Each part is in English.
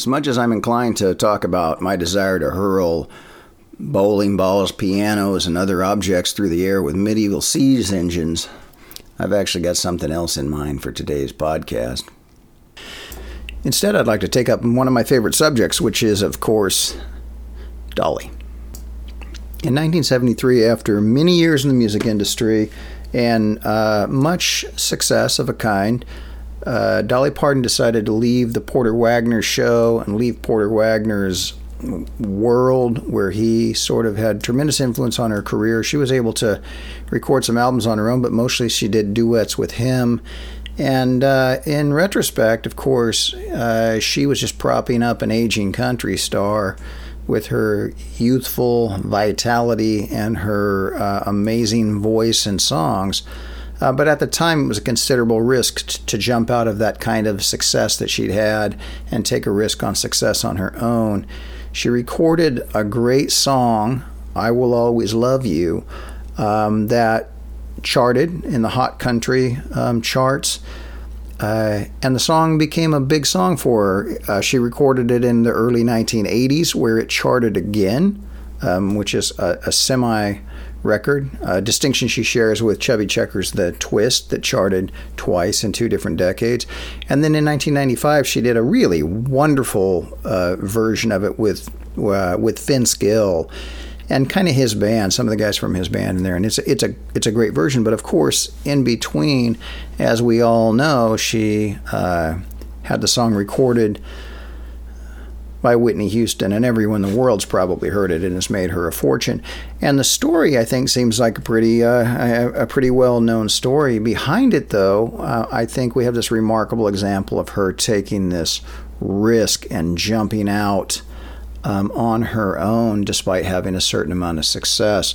As much as I'm inclined to talk about my desire to hurl bowling balls, pianos, and other objects through the air with medieval siege engines, I've actually got something else in mind for today's podcast. Instead, I'd like to take up one of my favorite subjects, which is, of course, Dolly. In 1973, after many years in the music industry and uh, much success of a kind, uh, Dolly Parton decided to leave the Porter Wagoner show and leave Porter Wagoner's world where he sort of had tremendous influence on her career. She was able to record some albums on her own, but mostly she did duets with him. And uh, in retrospect, of course, uh, she was just propping up an aging country star with her youthful vitality and her uh, amazing voice and songs. Uh, but at the time, it was a considerable risk t- to jump out of that kind of success that she'd had and take a risk on success on her own. She recorded a great song, I Will Always Love You, um, that charted in the hot country um, charts. Uh, and the song became a big song for her. Uh, she recorded it in the early 1980s, where it charted again, um, which is a, a semi record, a distinction she shares with Chubby Checker's The Twist, that charted twice in two different decades. And then in 1995, she did a really wonderful uh, version of it with, uh, with Vince Gill and kind of his band, some of the guys from his band in there, and it's it's a it's a great version. But of course, in between, as we all know, she uh, had the song recorded by Whitney Houston, and everyone in the world's probably heard it, and has made her a fortune. And the story, I think, seems like a pretty uh, a, pretty well known story. Behind it, though, uh, I think we have this remarkable example of her taking this risk and jumping out um, on her own, despite having a certain amount of success.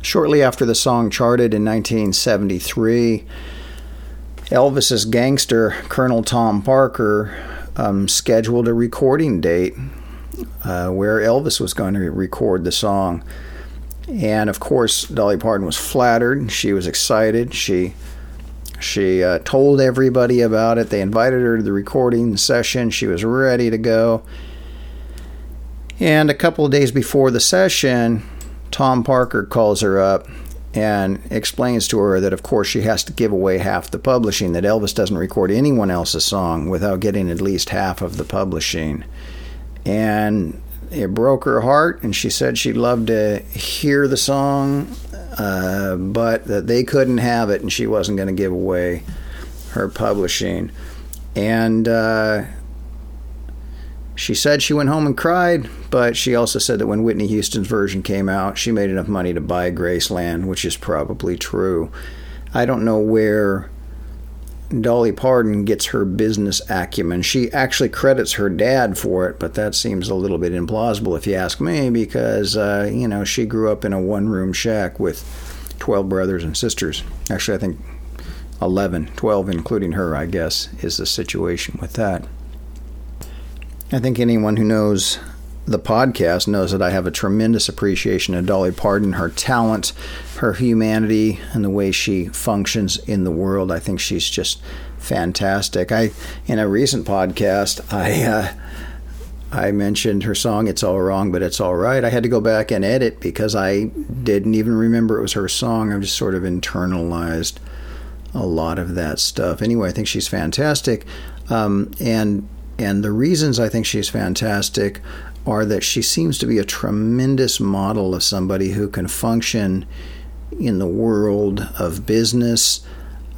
Shortly after the song charted in 1973. Elvis's gangster, Colonel Tom Parker, um, scheduled a recording date uh, where Elvis was going to record the song. And of course, Dolly Parton was flattered. She was excited. She she uh, told everybody about it. They invited her to the recording session. She was ready to go. And a couple of days before the session, Tom Parker calls her up and explains to her that, of course, she has to give away half the publishing, that Elvis doesn't record anyone else's song without getting at least half of the publishing. And it broke her heart, and she said she'd love to hear the song, uh, but that they couldn't have it, and she wasn't going to give away her publishing. And uh, she said she went home and cried, but she also said that when Whitney Houston's version came out, she made enough money to buy Graceland, which is probably true. I don't know where Dolly Parton gets her business acumen. She actually credits her dad for it, but that seems a little bit implausible if you ask me, because, uh, you know, she grew up in a one room shack with 12 brothers and sisters. Actually, I think 11, 12, including her, I guess, is the situation with that. I think anyone who knows the podcast knows that I have a tremendous appreciation of Dolly Parton, her talent, her humanity, and the way she functions in the world. I think she's just fantastic. I in a recent podcast, I uh, I mentioned her song "It's All Wrong, but It's All Right." I had to go back and edit because I didn't even remember it was her song. I've just sort of internalized a lot of that stuff. Anyway, I think she's fantastic, um, and and the reasons I think she's fantastic are that she seems to be a tremendous model of somebody who can function in the world of business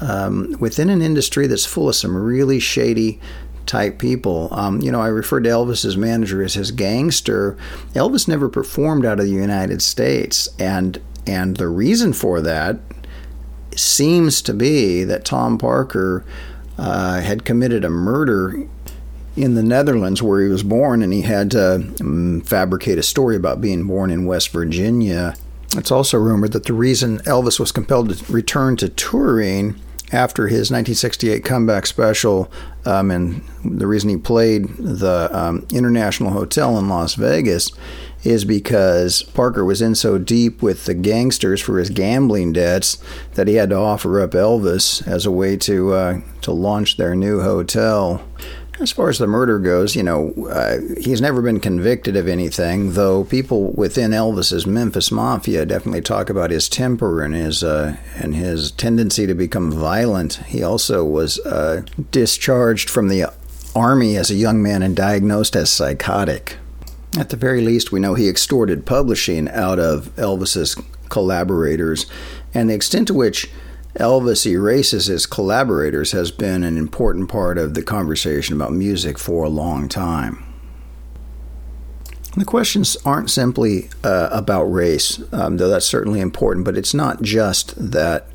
um, within an industry that's full of some really shady type people. Um, you know, I referred to Elvis's manager as his gangster. Elvis never performed out of the United States, and and the reason for that seems to be that Tom Parker uh, had committed a murder in the Netherlands where he was born, and he had to um, fabricate a story about being born in West Virginia. It's also rumored that the reason Elvis was compelled to return to touring after his 1968 comeback special, um, and the reason he played the um, International Hotel in Las Vegas is because Parker was in so deep with the gangsters for his gambling debts that he had to offer up Elvis as a way to uh, to launch their new hotel. As far as the murder goes, you know, uh, he's never been convicted of anything, though people within Elvis's Memphis Mafia definitely talk about his temper and his uh, and his tendency to become violent. He also was uh, discharged from the army as a young man and diagnosed as psychotic. At the very least, we know he extorted publishing out of Elvis's collaborators, and the extent to which Elvis erases his collaborators has been an important part of the conversation about music for a long time. The questions aren't simply uh, about race, um, though that's certainly important, but it's not just that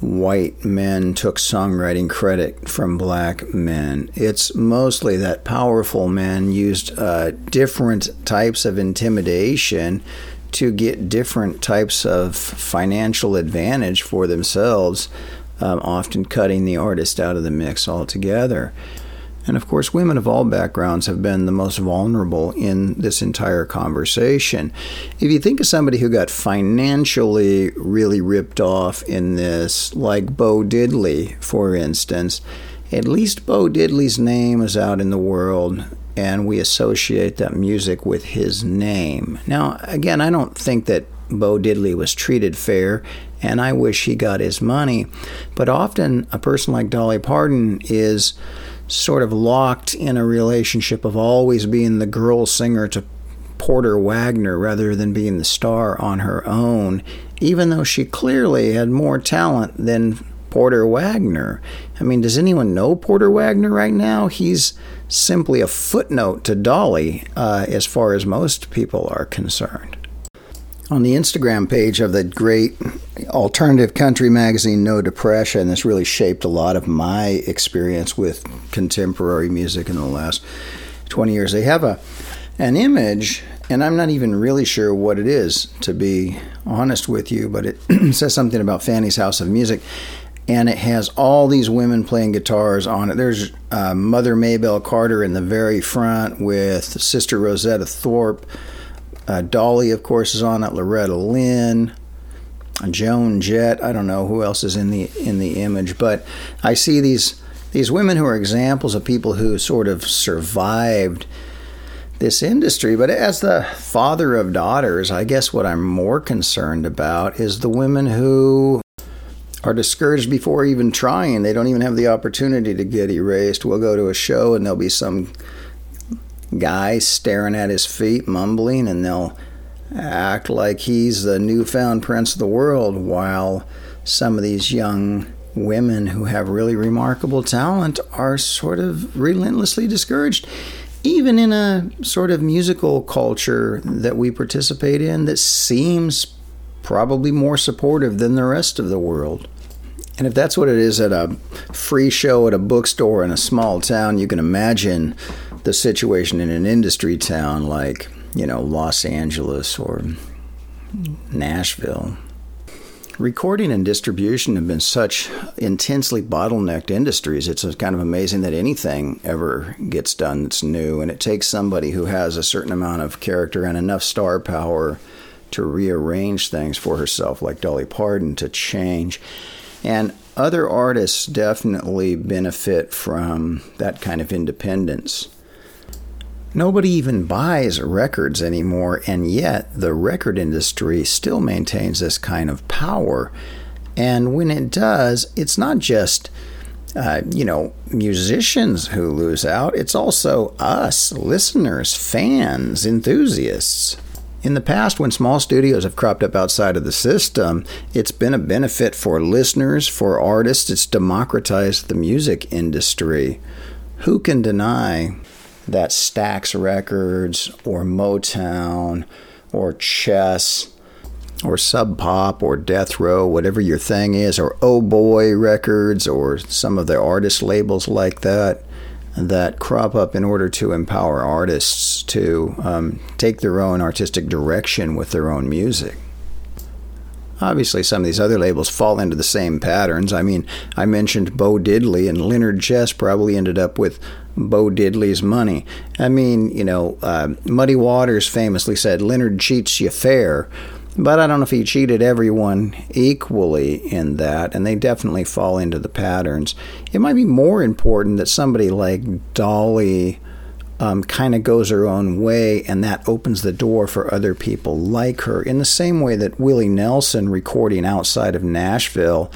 white men took songwriting credit from black men. It's mostly that powerful men used uh, different types of intimidation to get different types of financial advantage for themselves, um, often cutting the artist out of the mix altogether. And of course, women of all backgrounds have been the most vulnerable in this entire conversation. If you think of somebody who got financially really ripped off in this, like Bo Diddley, for instance, at least Bo Diddley's name is out in the world and we associate that music with his name. Now, again, I don't think that Bo Diddley was treated fair, and I wish he got his money. But often, a person like Dolly Parton is sort of locked in a relationship of always being the girl singer to Porter Wagoner rather than being the star on her own, even though she clearly had more talent than Porter Wagoner. I mean, does anyone know Porter Wagoner right now? He's simply a footnote to Dolly uh, as far as most people are concerned. On the Instagram page of the great alternative country magazine No Depression, this really shaped a lot of my experience with contemporary music in the last 20 years. They have a an image, and I'm not even really sure what it is, to be honest with you, but it says something about Fanny's House of Music and it has all these women playing guitars on it. There's uh, Mother Maybelle Carter in the very front with Sister Rosetta Tharpe. Uh, Dolly, of course, is on it. Loretta Lynn, Joan Jett. I don't know who else is in the in the image, but I see these these women who are examples of people who sort of survived this industry. But as the father of daughters, I guess what I'm more concerned about is the women who are discouraged before even trying. They don't even have the opportunity to get erased. We'll go to a show and there'll be some guy staring at his feet, mumbling, and they'll act like he's the newfound prince of the world while some of these young women who have really remarkable talent are sort of relentlessly discouraged. Even in a sort of musical culture that we participate in that seems probably more supportive than the rest of the world. And if that's what it is at a free show at a bookstore in a small town, you can imagine the situation in an industry town like, you know, Los Angeles or Nashville. Recording and distribution have been such intensely bottlenecked industries. It's kind of amazing that anything ever gets done that's new. And it takes somebody who has a certain amount of character and enough star power to rearrange things for herself, like Dolly Parton, to change. And other artists definitely benefit from that kind of independence. Nobody even buys records anymore, and yet the record industry still maintains this kind of power. And when it does, it's not just, uh, you know, musicians who lose out, it's also us, listeners, fans, enthusiasts. In the past, when small studios have cropped up outside of the system, it's been a benefit for listeners, for artists. It's democratized the music industry. Who can deny that Stax Records or Motown or Chess or Sub Pop or Death Row, whatever your thing is, or Oh Boy Records or some of the artist labels like that? That crop up in order to empower artists to um, take their own artistic direction with their own music. Obviously, some of these other labels fall into the same patterns. I mean, I mentioned Bo Diddley, and Leonard Chess probably ended up with Bo Diddley's money. I mean, you know, uh, Muddy Waters famously said, Leonard cheats you fair. But I don't know if he cheated everyone equally in that, and they definitely fall into the patterns. It might be more important that somebody like Dolly um, kind of goes her own way, and that opens the door for other people like her. In the same way that Willie Nelson recording outside of Nashville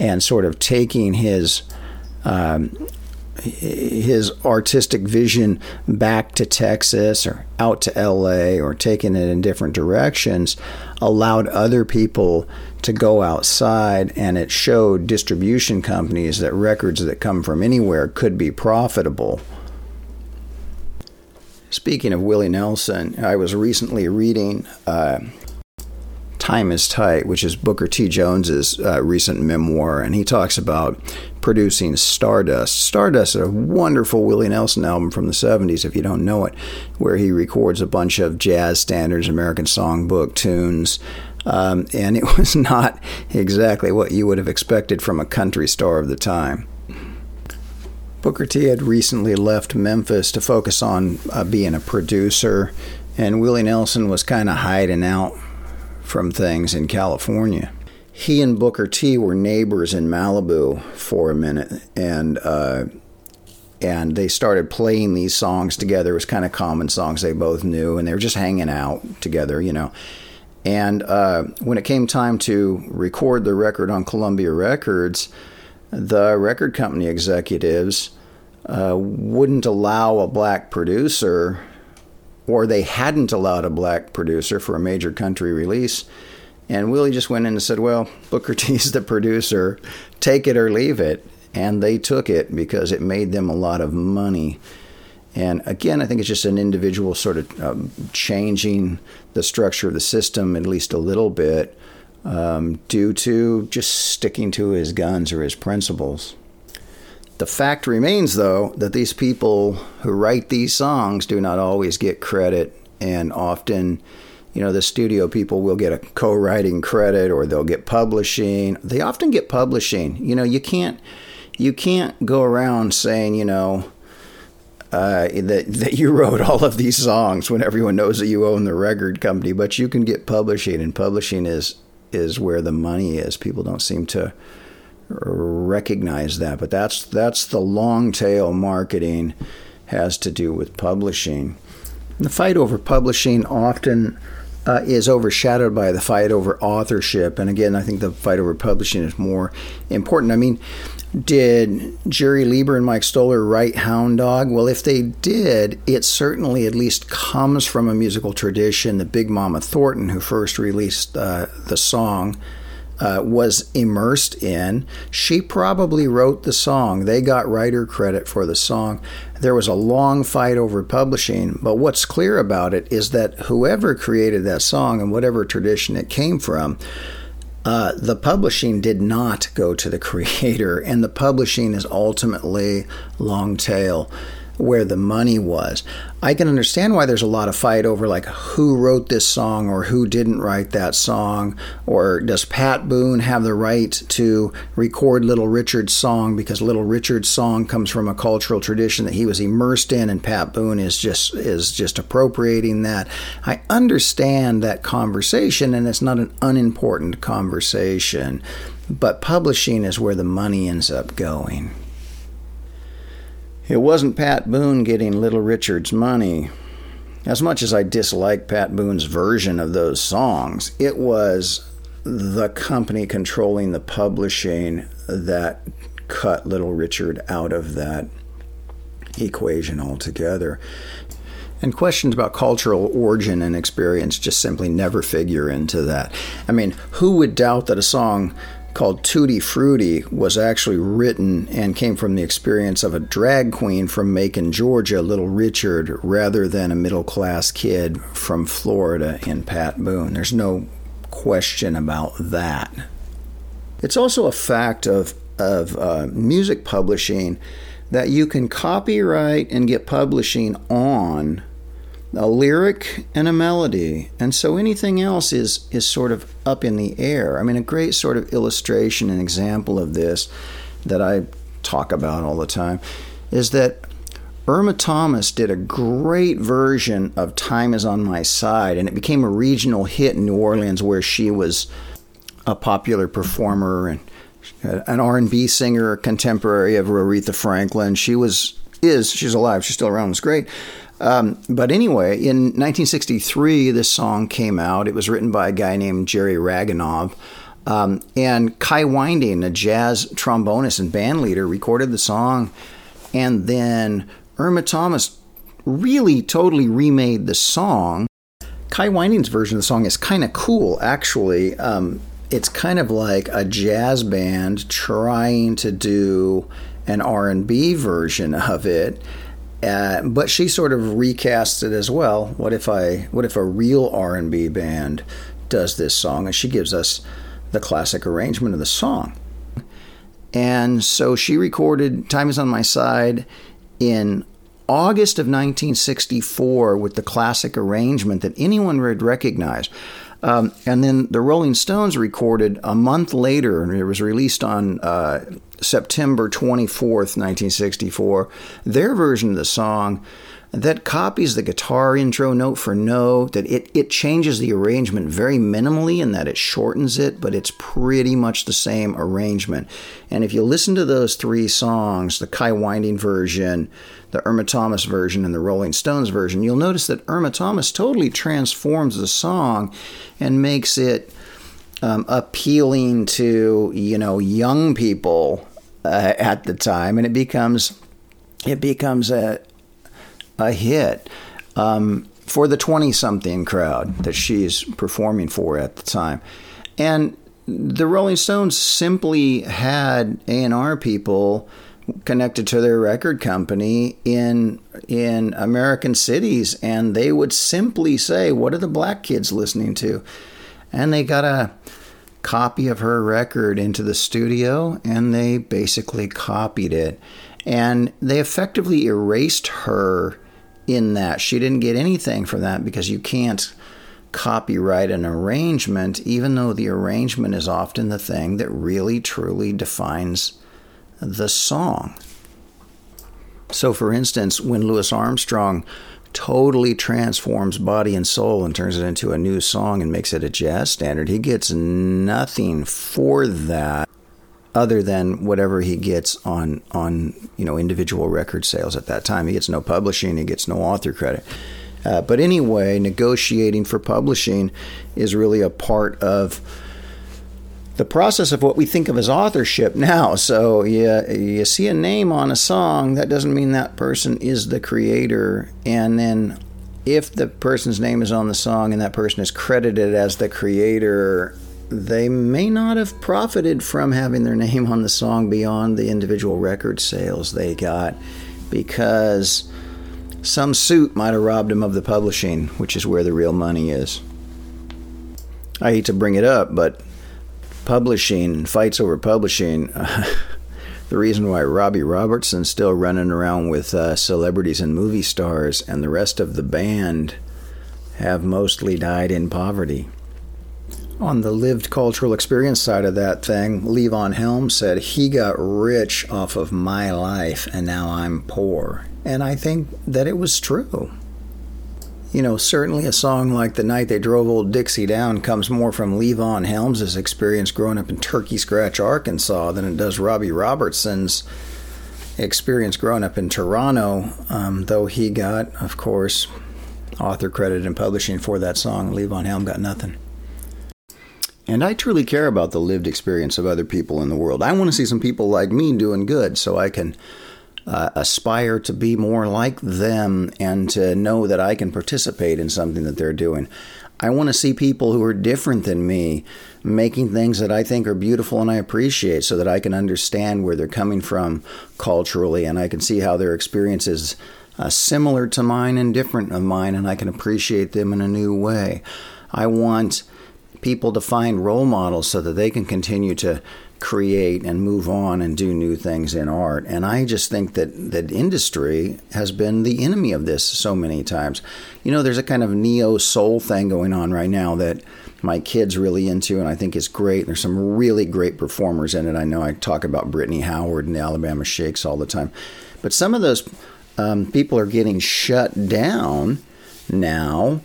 and sort of taking his um, his artistic vision back to Texas or out to LA or taking it in different directions allowed other people to go outside and it showed distribution companies that records that come from anywhere could be profitable. Speaking of Willie Nelson, I was recently reading uh, Time is Tight, which is Booker T. Jones's uh, recent memoir, and he talks about producing Stardust. Stardust is a wonderful Willie Nelson album from the 70s, if you don't know it, where he records a bunch of jazz standards, American songbook tunes. Um, and it was not exactly what you would have expected from a country star of the time. Booker T had recently left Memphis to focus on uh, being a producer, and Willie Nelson was kind of hiding out from things in California. He and Booker T were neighbors in Malibu for a minute, and uh, and they started playing these songs together. It was kind of common songs they both knew, and they were just hanging out together, you know. And uh, when it came time to record the record on Columbia Records, the record company executives uh, wouldn't allow a black producer or they hadn't allowed a black producer for a major country release. And Willie just went in and said, Well, Booker T's the producer, take it or leave it. And they took it because it made them a lot of money. And again, I think it's just an individual sort of um, changing the structure of the system at least a little bit um, due to just sticking to his guns or his principles. The fact remains, though, that these people who write these songs do not always get credit, and often, you know, the studio people will get a co writing credit or they'll get publishing. They often get publishing. You know, you can't. You can't go around saying, you know, uh, that that you wrote all of these songs when everyone knows that you own the record company, but you can get publishing, and publishing is is where the money is. People don't seem to recognize that. But that's that's the long tail marketing has to do with publishing. The fight over publishing often uh, is overshadowed by the fight over authorship. And again, I think the fight over publishing is more important. I mean, did Jerry Leiber and Mike Stoller write Hound Dog? Well, if they did, it certainly at least comes from a musical tradition. The Big Mama Thornton, who first released uh, the song, uh, was immersed in. She probably wrote the song. They got writer credit for the song. There was a long fight over publishing, but what's clear about it is that whoever created that song and whatever tradition it came from, uh, the publishing did not go to the creator, and the publishing is ultimately long tail where the money was. I can understand why there's a lot of fight over like who wrote this song or who didn't write that song or does Pat Boone have the right to record Little Richard's song because Little Richard's song comes from a cultural tradition that he was immersed in and Pat Boone is just is just appropriating that. I understand that conversation and it's not an unimportant conversation, but publishing is where the money ends up going. It wasn't Pat Boone getting Little Richard's money. As much as I dislike Pat Boone's version of those songs, it was the company controlling the publishing that cut Little Richard out of that equation altogether. And questions about cultural origin and experience just simply never figure into that. I mean, who would doubt that a song called Tutti Frutti was actually written and came from the experience of a drag queen from Macon, Georgia, Little Richard, rather than a middle class kid from Florida in Pat Boone. There's no question about that. It's also a fact of, of uh, music publishing that you can copyright and get publishing on a lyric and a melody. And so anything else is, is sort of up in the air. I mean, a great sort of illustration and example of this that I talk about all the time is that Irma Thomas did a great version of Time is on My Side, and it became a regional hit in New Orleans where she was a popular performer and an R&B singer, contemporary of Aretha Franklin. She was is she's alive. She's still around. It's great. Um, but anyway, in 1963, this song came out. It was written by a guy named Jerry Ragovoy. Um, and Kai Winding, a jazz trombonist and band leader, recorded the song. And then Irma Thomas really totally remade the song. Kai Winding's version of the song is kind of cool, actually. Um, it's kind of like a jazz band trying to do an R&B version of it uh, but she sort of recast it as well. What if I? What if a real R and B band does this song? And she gives us the classic arrangement of the song. And so she recorded "Time Is on My Side" in August of 1964 with the classic arrangement that anyone would recognize. Um, and then the Rolling Stones recorded a month later, and it was released on uh, September 24th, 1964, their version of the song that copies the guitar intro note for note, that it, it changes the arrangement very minimally in that it shortens it, but it's pretty much the same arrangement. And if you listen to those three songs, the Kai Winding version, the Irma Thomas version, and the Rolling Stones version, you'll notice that Irma Thomas totally transforms the song and makes it um, appealing to you know young people uh, at the time, and it becomes it becomes a a hit um, for the twenty something crowd that she's performing for at the time, and the Rolling Stones simply had A and R people connected to their record company in in American cities and they would simply say what are the black kids listening to? And they got a copy of her record into the studio and they basically copied it. And they effectively erased her in that she didn't get anything from that because you can't copyright an arrangement even though the arrangement is often the thing that really truly defines the song. So, for instance, when Louis Armstrong totally transforms body and soul and turns it into a new song and makes it a jazz standard, he gets nothing for that other than whatever he gets on on you know individual record sales at that time. He gets no publishing, he gets no author credit. Uh, but anyway, negotiating for publishing is really a part of the process of what we think of as authorship now. So you, you see a name on a song, that doesn't mean that person is the creator. And then if the person's name is on the song and that person is credited as the creator, they may not have profited from having their name on the song beyond the individual record sales they got because some suit might have robbed them of the publishing, which is where the real money is. I hate to bring it up, but publishing, and fights over publishing. The reason why Robbie Robertson's still running around with uh, celebrities and movie stars, and the rest of the band have mostly died in poverty. On the lived cultural experience side of that thing, Levon Helm said he got rich off of my life and now I'm poor. And I think that it was true you know, certainly a song like The Night They Drove Old Dixie Down comes more from Levon Helms' experience growing up in Turkey Scratch, Arkansas, than it does Robbie Robertson's experience growing up in Toronto, um, though he got, of course, author credit and publishing for that song. Levon Helm got nothing. And I truly care about the lived experience of other people in the world. I want to see some people like me doing good so I can uh, aspire to be more like them and to know that I can participate in something that they're doing. I want to see people who are different than me making things that I think are beautiful and I appreciate so that I can understand where they're coming from culturally and I can see how their experience is uh, similar to mine and different of mine and I can appreciate them in a new way. I want people to find role models so that they can continue to create and move on and do new things in art. And I just think that that industry has been the enemy of this so many times. You know, there's a kind of neo soul thing going on right now that my kids really into, and I think is great. There's some really great performers in it. I know I talk about Brittany Howard and the Alabama Shakes all the time, but some of those um, people are getting shut down now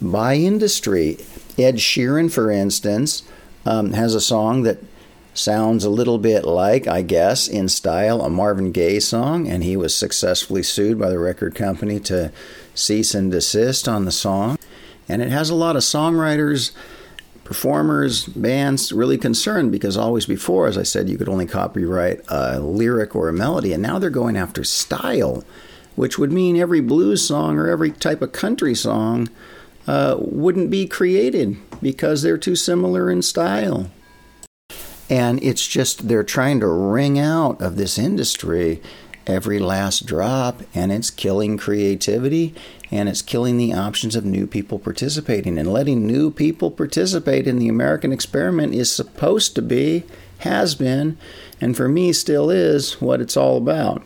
by industry. Ed Sheeran, for instance, um, has a song that sounds a little bit like, I guess, in style, a Marvin Gaye song, and he was successfully sued by the record company to cease and desist on the song. And it has a lot of songwriters, performers, bands really concerned because always before, as I said, you could only copyright a lyric or a melody, and now they're going after style, which would mean every blues song or every type of country song uh, wouldn't be created because they're too similar in style. And it's just they're trying to wring out of this industry every last drop, and it's killing creativity and it's killing the options of new people participating. And letting new people participate in the American experiment is supposed to be, has been, and for me still is what it's all about.